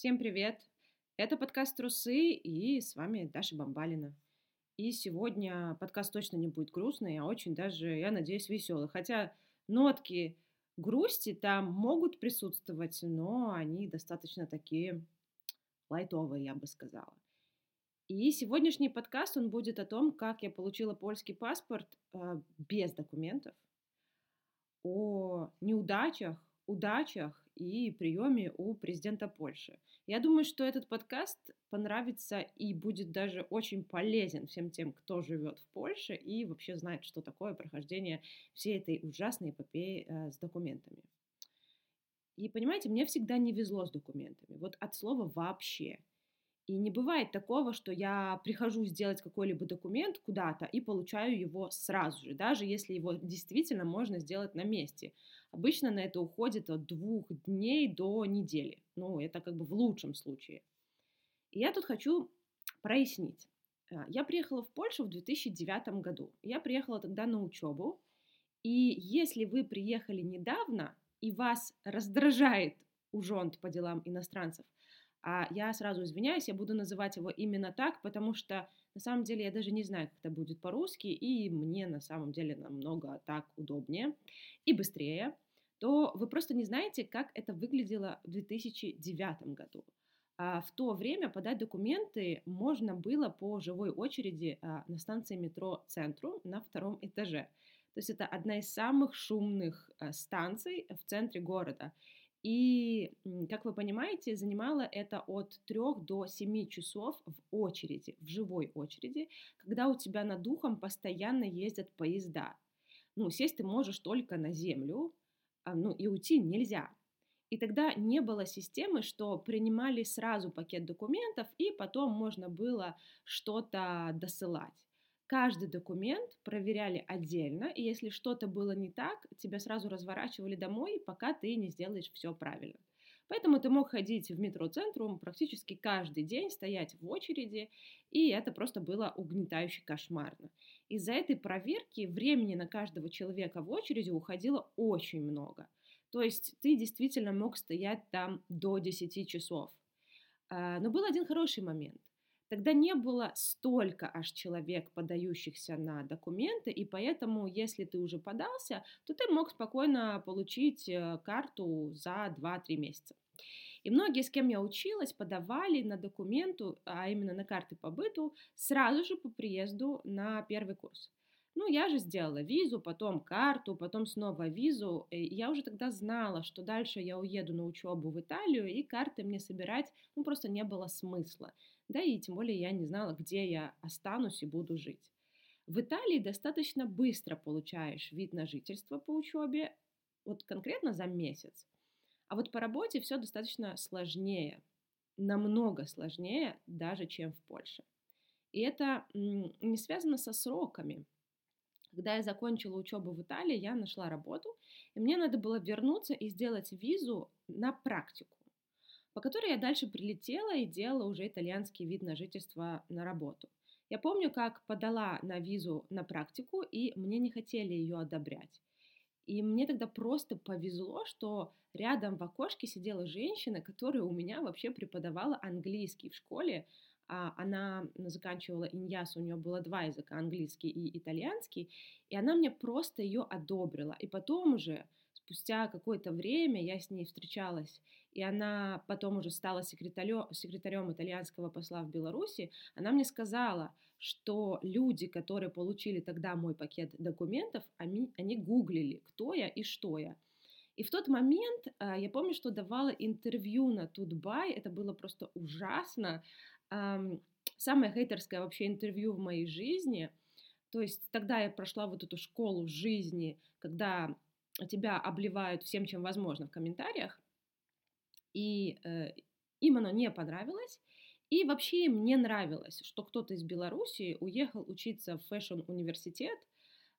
Всем привет! Это подкаст «Трусы» и с вами Даша Бамбалина. И сегодня подкаст точно не будет грустный, а очень даже, я надеюсь, веселый. Хотя нотки грусти там могут присутствовать, но они достаточно такие лайтовые, я бы сказала. И сегодняшний подкаст, он будет о том, как я получила польский паспорт э, без документов, о неудачах, удачах и приеме у президента Польши. Я думаю, что этот подкаст понравится и будет даже очень полезен всем тем, кто живет в Польше и вообще знает, что такое прохождение всей этой ужасной эпопеи э, с документами. И понимаете, мне всегда не везло с документами. Вот от слова вообще. И не бывает такого, что я прихожу сделать какой-либо документ куда-то и получаю его сразу же, даже если его действительно можно сделать на месте. Обычно на это уходит от двух дней до недели. Ну, это как бы в лучшем случае. И я тут хочу прояснить. А, я приехала в Польшу в 2009 году. Я приехала тогда на учебу. И если вы приехали недавно, и вас раздражает ужонт по делам иностранцев – а я сразу извиняюсь, я буду называть его именно так, потому что на самом деле я даже не знаю, как это будет по-русски, и мне на самом деле намного так удобнее и быстрее, то вы просто не знаете, как это выглядело в 2009 году. А в то время подать документы можно было по живой очереди а, на станции метро «Центру» на втором этаже. То есть это одна из самых шумных а, станций в центре города. И, как вы понимаете, занимало это от 3 до 7 часов в очереди, в живой очереди, когда у тебя над духом постоянно ездят поезда. Ну, сесть ты можешь только на землю, а, ну и уйти нельзя. И тогда не было системы, что принимали сразу пакет документов, и потом можно было что-то досылать. Каждый документ проверяли отдельно, и если что-то было не так, тебя сразу разворачивали домой, пока ты не сделаешь все правильно. Поэтому ты мог ходить в метро Центрум практически каждый день, стоять в очереди, и это просто было угнетающе кошмарно. Из-за этой проверки времени на каждого человека в очереди уходило очень много. То есть ты действительно мог стоять там до 10 часов. А, но был один хороший момент. Тогда не было столько аж человек, подающихся на документы, и поэтому, если ты уже подался, то ты мог спокойно получить э, карту за 2-3 месяца. И многие, с кем я училась, подавали на документу, а именно на карты по быту, сразу же по приезду на первый курс. Ну, я же сделала визу, потом карту, потом снова визу. И я уже тогда знала, что дальше я уеду на учебу в Италию, и карты мне собирать, ну, просто не было смысла. Да и тем более я не знала, где я останусь и буду жить. В Италии достаточно быстро получаешь вид на жительство по учебе, вот конкретно за месяц. А вот по работе все достаточно сложнее, намного сложнее даже, чем в Польше. И это не связано со сроками. Когда я закончила учебу в Италии, я нашла работу, и мне надо было вернуться и сделать визу на практику, по которой я дальше прилетела и делала уже итальянский вид на жительство на работу. Я помню, как подала на визу на практику, и мне не хотели ее одобрять. И мне тогда просто повезло, что рядом в окошке сидела женщина, которая у меня вообще преподавала английский в школе, она заканчивала иньяс, у нее было два языка, английский и итальянский, и она мне просто ее одобрила. И потом уже, спустя какое-то время, я с ней встречалась, и она потом уже стала секретарем, секретарем итальянского посла в Беларуси, она мне сказала, что люди, которые получили тогда мой пакет документов, они, они гуглили, кто я и что я. И в тот момент а, я помню, что давала интервью на Тутбай, это было просто ужасно, самое хейтерское вообще интервью в моей жизни. То есть тогда я прошла вот эту школу жизни, когда тебя обливают всем, чем возможно в комментариях, и э, им оно не понравилось. И вообще им не нравилось, что кто-то из Беларуси уехал учиться в фэшн-университет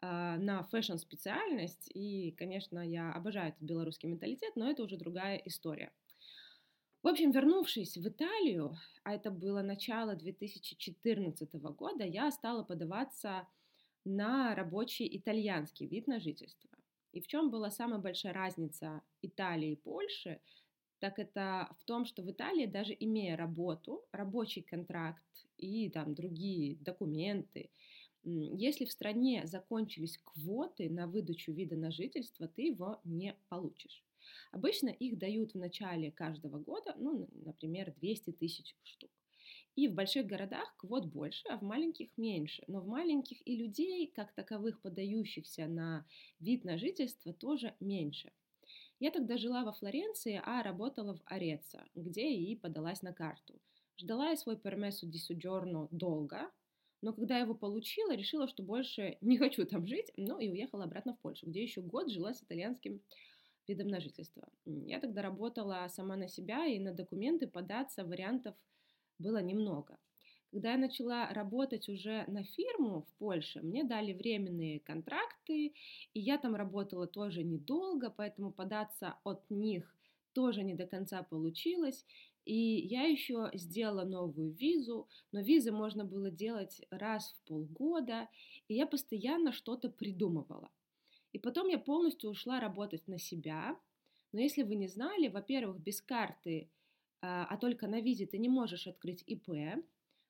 э, на фэшн-специальность. И, конечно, я обожаю этот белорусский менталитет, но это уже другая история. В общем, вернувшись в Италию, а это было начало 2014 года, я стала подаваться на рабочий итальянский вид на жительство. И в чем была самая большая разница Италии и Польши? так это в том, что в Италии, даже имея работу, рабочий контракт и там другие документы, если в стране закончились квоты на выдачу вида на жительство, ты его не получишь. Обычно их дают в начале каждого года, ну, например, 200 тысяч штук. И в больших городах квот больше, а в маленьких меньше. Но в маленьких и людей, как таковых подающихся на вид на жительство, тоже меньше. Я тогда жила во Флоренции, а работала в Ореццо, где и подалась на карту. Ждала я свой пермесу ди суджорно долго, но когда его получила, решила, что больше не хочу там жить, ну и уехала обратно в Польшу, где еще год жила с итальянским видом на жительство. Я тогда работала сама на себя, и на документы податься вариантов было немного. Когда я начала работать уже на фирму в Польше, мне дали временные контракты, и я там работала тоже недолго, поэтому податься от них тоже не до конца получилось. И я еще сделала новую визу, но визы можно было делать раз в полгода, и я постоянно что-то придумывала. И потом я полностью ушла работать на себя. Но если вы не знали, во-первых, без карты, а, а только на визе ты не можешь открыть ИП,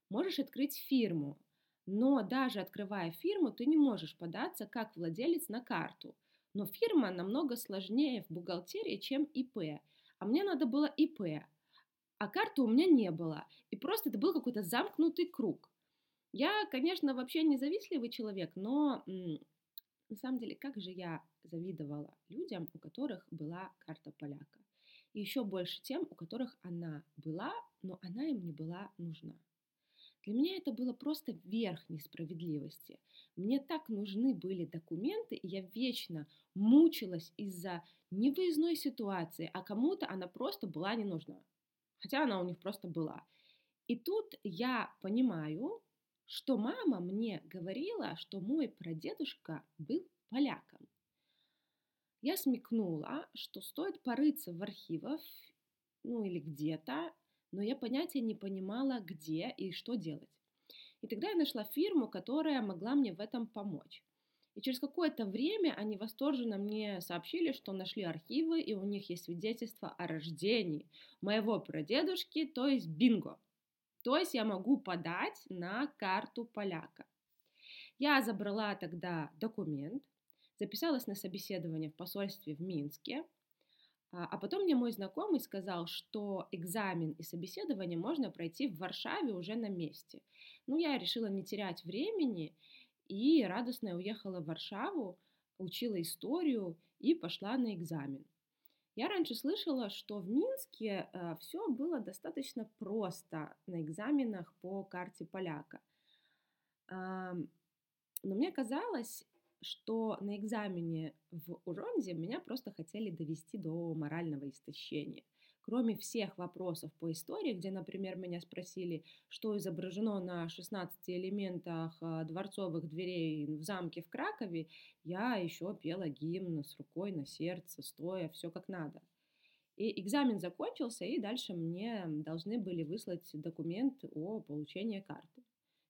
можешь открыть фирму. Но даже открывая фирму, ты не можешь податься как владелец на карту. Но фирма намного сложнее в бухгалтерии, чем ИП. А мне надо было ИП, а карты у меня не было. И просто это был какой-то замкнутый круг. Я, конечно, вообще независливый человек, но на самом деле, как же я завидовала людям, у которых была карта поляка. И еще больше тем, у которых она была, но она им не была нужна. Для меня это было просто верх несправедливости. Мне так нужны были документы, и я вечно мучилась из-за невыездной ситуации, а кому-то она просто была не нужна. Хотя она у них просто была. И тут я понимаю, что мама мне говорила, что мой прадедушка был поляком. Я смекнула, что стоит порыться в архивах, ну или где-то, но я понятия не понимала, где и что делать. И тогда я нашла фирму, которая могла мне в этом помочь. И через какое-то время они восторженно мне сообщили, что нашли архивы, и у них есть свидетельство о рождении моего прадедушки, то есть бинго. То есть я могу подать на карту поляка. Я забрала тогда документ, записалась на собеседование в посольстве в Минске, а, а потом мне мой знакомый сказал, что экзамен и собеседование можно пройти в Варшаве уже на месте. Ну, я решила не терять времени и радостно уехала в Варшаву, учила историю и пошла на экзамен. Я раньше слышала, что в Минске э, все было достаточно просто на экзаменах по карте поляка. Э, но мне казалось, что на экзамене в Уронде меня просто хотели довести до морального истощения. Кроме всех вопросов по истории, где, например, меня спросили, что изображено на 16 элементах а, дворцовых дверей в замке в Кракове, я еще пела гимн с рукой на сердце, стоя, все как надо. И экзамен закончился, и дальше мне должны были выслать документ о получении карты.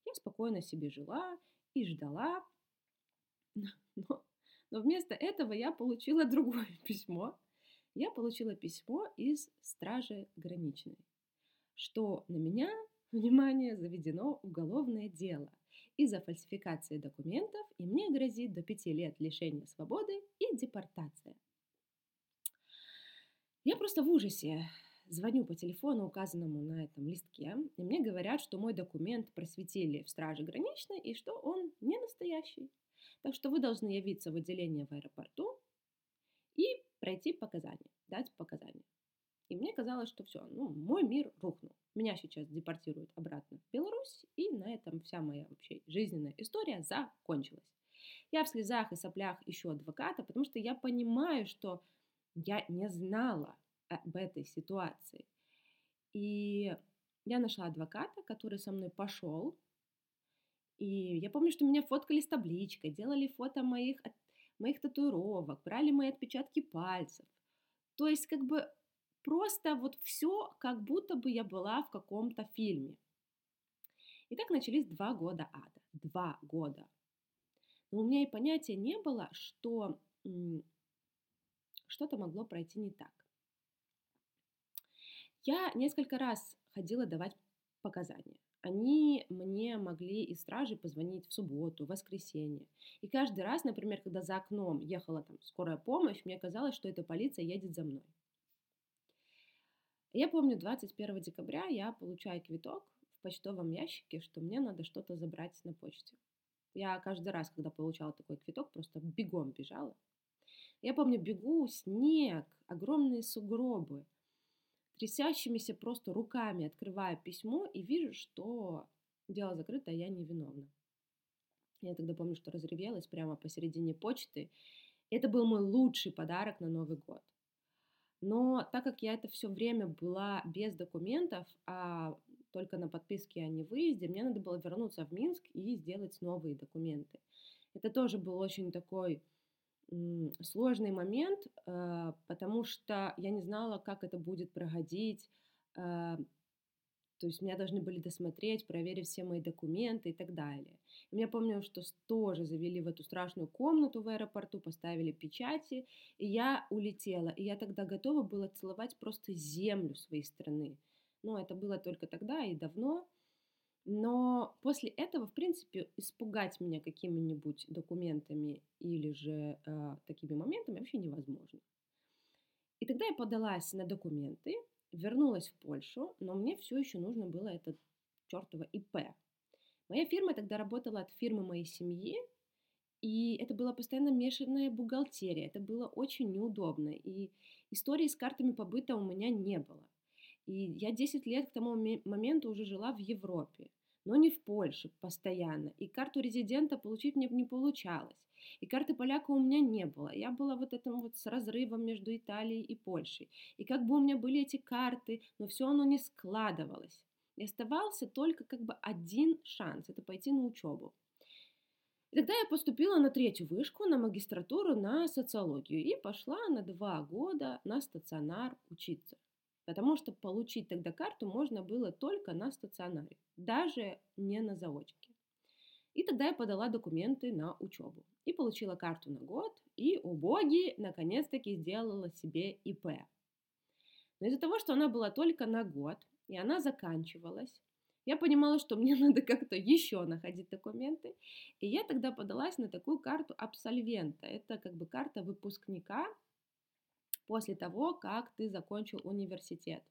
Я спокойно себе жила и ждала, Но, но вместо этого я получила другое письмо. Я получила письмо из Стражи Граничной, что на меня, внимание, заведено уголовное дело из-за фальсификации документов, и мне грозит до пяти лет лишения свободы и депортация. Я просто в ужасе. Звоню по телефону, указанному на этом листке, и мне говорят, что мой документ просветили в Страже Граничной и что он не настоящий. Так что вы должны явиться в отделение в аэропорту пройти показания, дать показания. И мне казалось, что все, ну, мой мир рухнул. Меня сейчас депортируют обратно в Беларусь, и на этом вся моя вообще жизненная история закончилась. Я в слезах и соплях ищу адвоката, потому что я понимаю, что я не знала об этой ситуации. И я нашла адвоката, который со мной пошел и я помню, что меня фоткали с табличкой, делали фото моих, моих татуировок, брали мои отпечатки пальцев. То есть как бы просто вот все, как будто бы я была в каком-то фильме. И так начались два года ада. Два года. Но у меня и понятия не было, что что-то могло пройти не так. Я несколько раз ходила давать показания. Они мне могли из стражи позвонить в субботу, в воскресенье. И каждый раз, например, когда за окном ехала там скорая помощь, мне казалось, что эта полиция едет за мной. Я помню, 21 декабря я получаю квиток в почтовом ящике, что мне надо что-то забрать на почте. Я каждый раз, когда получала такой квиток, просто бегом бежала. Я помню, бегу, снег, огромные сугробы, трясящимися просто руками открываю письмо и вижу, что дело закрыто, а я невиновна. Я тогда помню, что разревелась прямо посередине почты. Это был мой лучший подарок на Новый год. Но так как я это все время была без документов, а только на подписке о невыезде, мне надо было вернуться в Минск и сделать новые документы. Это тоже был очень такой сложный момент, э, потому что я не знала, как это будет проходить. Э, то есть меня должны были досмотреть, проверить все мои документы и так далее. И меня помню, что тоже завели в эту страшную комнату в аэропорту, поставили печати, и я улетела. И я тогда готова была целовать просто землю своей страны. Но это было только тогда и давно. Но после этого, в принципе, испугать меня какими-нибудь документами или же э, такими моментами вообще невозможно. И тогда я подалась на документы, вернулась в Польшу, но мне все еще нужно было это чертово ИП. Моя фирма тогда работала от фирмы моей семьи, и это была постоянно мешанная бухгалтерия. Это было очень неудобно. И истории с картами побыта у меня не было. И я 10 лет к тому моменту уже жила в Европе, но не в Польше постоянно. И карту резидента получить мне не получалось. И карты поляка у меня не было. Я была вот этим вот с разрывом между Италией и Польшей. И как бы у меня были эти карты, но все оно не складывалось. И оставался только как бы один шанс – это пойти на учебу. И тогда я поступила на третью вышку, на магистратуру, на социологию. И пошла на два года на стационар учиться. Потому что получить тогда карту можно было только на стационаре, даже не на заочке. И тогда я подала документы на учебу. И получила карту на год, и, о боги, наконец-таки сделала себе ИП. Но из-за того, что она была только на год, и она заканчивалась, я понимала, что мне надо как-то еще находить документы. И я тогда подалась на такую карту абсолвента. Это как бы карта выпускника после того, как ты закончил университет.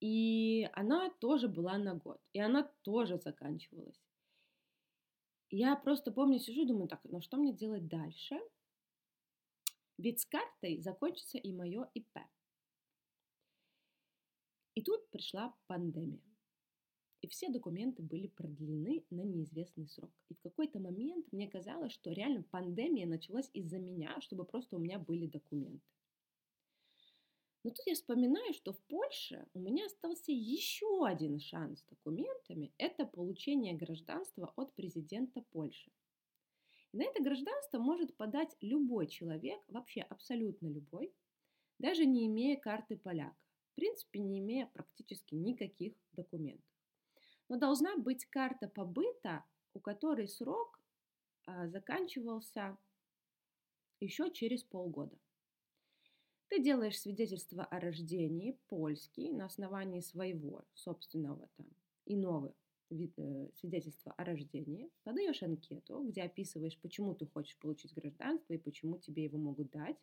И она тоже была на год, и она тоже заканчивалась. Я просто помню, сижу думаю, так, ну что мне делать дальше? Ведь с картой закончится и мое ИП. И тут пришла пандемия. И все документы были продлены на неизвестный срок. И в какой-то момент мне казалось, что реально пандемия началась из-за меня, чтобы просто у меня были документы. Но тут я вспоминаю, что в Польше у меня остался еще один шанс с документами. Это получение гражданства от президента Польши. На это гражданство может подать любой человек, вообще абсолютно любой, даже не имея карты поляка. В принципе, не имея практически никаких документов. Но должна быть карта побыта, у которой срок а, заканчивался еще через полгода. Ты делаешь свидетельство о рождении польский на основании своего собственного там иного вид, э, свидетельства о рождении, подаешь анкету, где описываешь, почему ты хочешь получить гражданство и почему тебе его могут дать.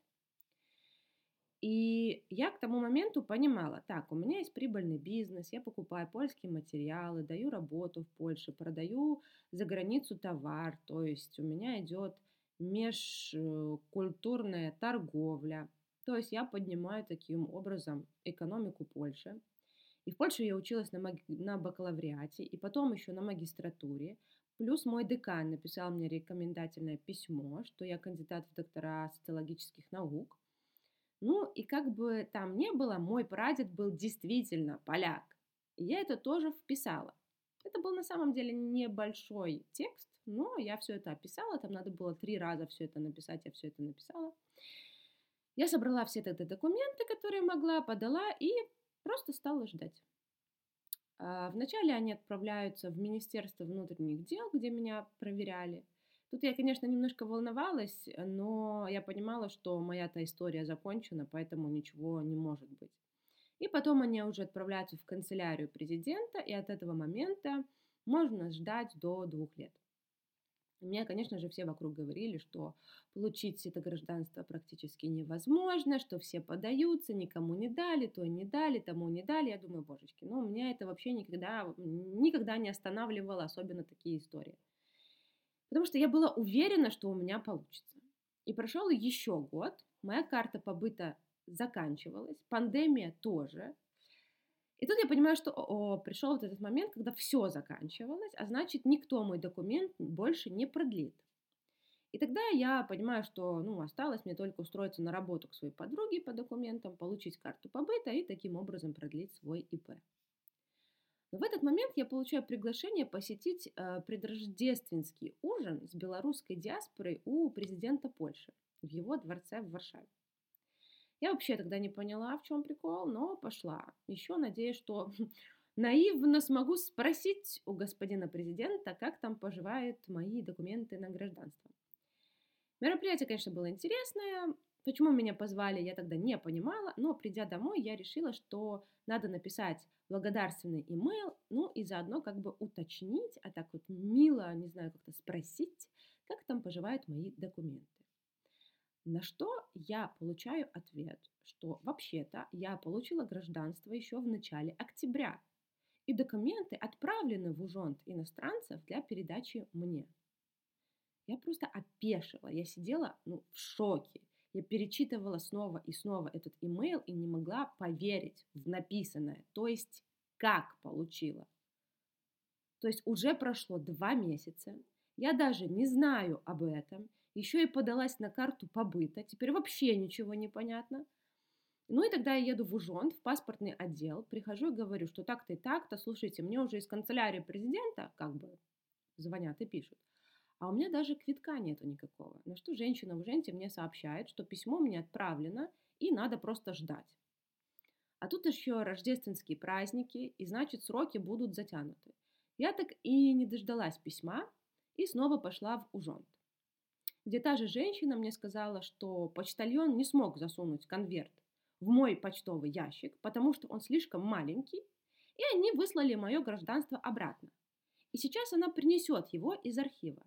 И я к тому моменту понимала, так, у меня есть прибыльный бизнес, я покупаю польские материалы, даю работу в Польше, продаю за границу товар, то есть у меня идет межкультурная торговля, то есть я поднимаю таким образом экономику Польши. И в Польше я училась на, маги- на бакалавриате, и потом еще на магистратуре. Плюс мой декан написал мне рекомендательное письмо, что я кандидат в доктора социологических наук. Ну и как бы там ни было, мой прадед был действительно поляк. И я это тоже вписала. Это был на самом деле небольшой текст, но я все это описала. Там надо было три раза все это написать, я все это написала. Я собрала все тогда документы, которые могла, подала и просто стала ждать. А, вначале они отправляются в Министерство внутренних дел, где меня проверяли. Тут я, конечно, немножко волновалась, но я понимала, что моя-то история закончена, поэтому ничего не может быть. И потом они уже отправляются в канцелярию президента, и от этого момента можно ждать до двух лет. Мне, конечно же, все вокруг говорили, что получить это гражданство практически невозможно, что все подаются, никому не дали, то не дали, тому не дали. Я думаю, божечки, ну, меня это вообще никогда, никогда не останавливало, особенно такие истории. Потому что я была уверена, что у меня получится. И прошел еще год, моя карта побыта заканчивалась, пандемия тоже, и тут я понимаю, что о, пришел вот этот момент, когда все заканчивалось, а значит, никто мой документ больше не продлит. И тогда я понимаю, что ну, осталось мне только устроиться на работу к своей подруге по документам, получить карту побыта и таким образом продлить свой ИП. Но в этот момент я получаю приглашение посетить э, предрождественский ужин с белорусской диаспорой у президента Польши в его дворце в Варшаве. Я вообще тогда не поняла, в чем прикол, но пошла. Еще надеюсь, что наивно смогу спросить у господина президента, как там поживают мои документы на гражданство. Мероприятие, конечно, было интересное. Почему меня позвали, я тогда не понимала, но придя домой, я решила, что надо написать благодарственный имейл, ну и заодно как бы уточнить, а так вот мило, не знаю, как-то спросить, как там поживают мои документы. На что я получаю ответ, что вообще-то я получила гражданство еще в начале октября, и документы отправлены в ужонт иностранцев для передачи мне. Я просто опешила, я сидела ну, в шоке. Я перечитывала снова и снова этот имейл и не могла поверить в написанное, то есть как получила. То есть уже прошло два месяца, я даже не знаю об этом, еще и подалась на карту побыта, теперь вообще ничего не понятно. Ну и тогда я еду в Ужонт, в паспортный отдел, прихожу и говорю, что так-то и так-то, слушайте, мне уже из канцелярии президента как бы звонят и пишут, а у меня даже квитка нету никакого. На что женщина в Уженте мне сообщает, что письмо мне отправлено и надо просто ждать. А тут еще рождественские праздники, и значит сроки будут затянуты. Я так и не дождалась письма и снова пошла в Ужонт где та же женщина мне сказала, что почтальон не смог засунуть конверт в мой почтовый ящик, потому что он слишком маленький, и они выслали мое гражданство обратно. И сейчас она принесет его из архива.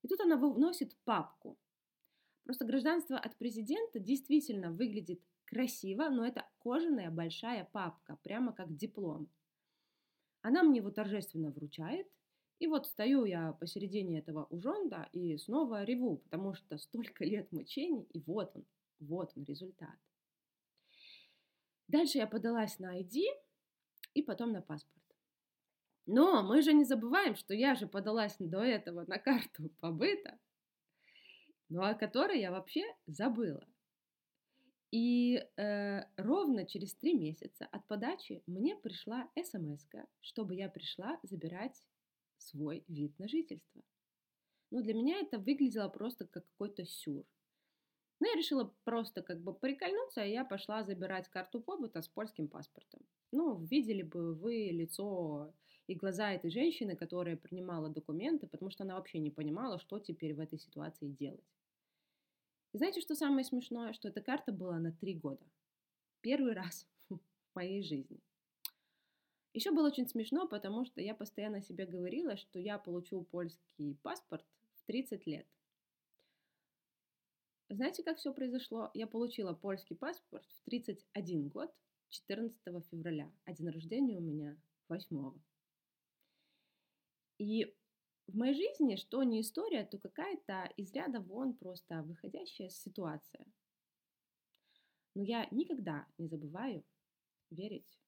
И тут она выносит папку. Просто гражданство от президента действительно выглядит красиво, но это кожаная большая папка, прямо как диплом. Она мне его торжественно вручает, и вот стою я посередине этого ужонда и снова реву, потому что столько лет мучений, и вот он, вот он результат. Дальше я подалась на ID и потом на паспорт. Но мы же не забываем, что я же подалась до этого на карту побыта, ну о которой я вообще забыла. И э, ровно через три месяца от подачи мне пришла смс, чтобы я пришла забирать свой вид на жительство. Но для меня это выглядело просто как какой-то сюр. Но я решила просто как бы прикольнуться, и я пошла забирать карту побыта с польским паспортом. Ну, видели бы вы лицо и глаза этой женщины, которая принимала документы, потому что она вообще не понимала, что теперь в этой ситуации делать. И знаете, что самое смешное? Что эта карта была на три года. Первый раз в моей жизни. Еще было очень смешно, потому что я постоянно себе говорила, что я получу польский паспорт в 30 лет. Знаете, как все произошло? Я получила польский паспорт в 31 год, 14 февраля, а день рождения у меня 8. И в моей жизни, что не история, то какая-то из ряда вон просто выходящая ситуация. Но я никогда не забываю верить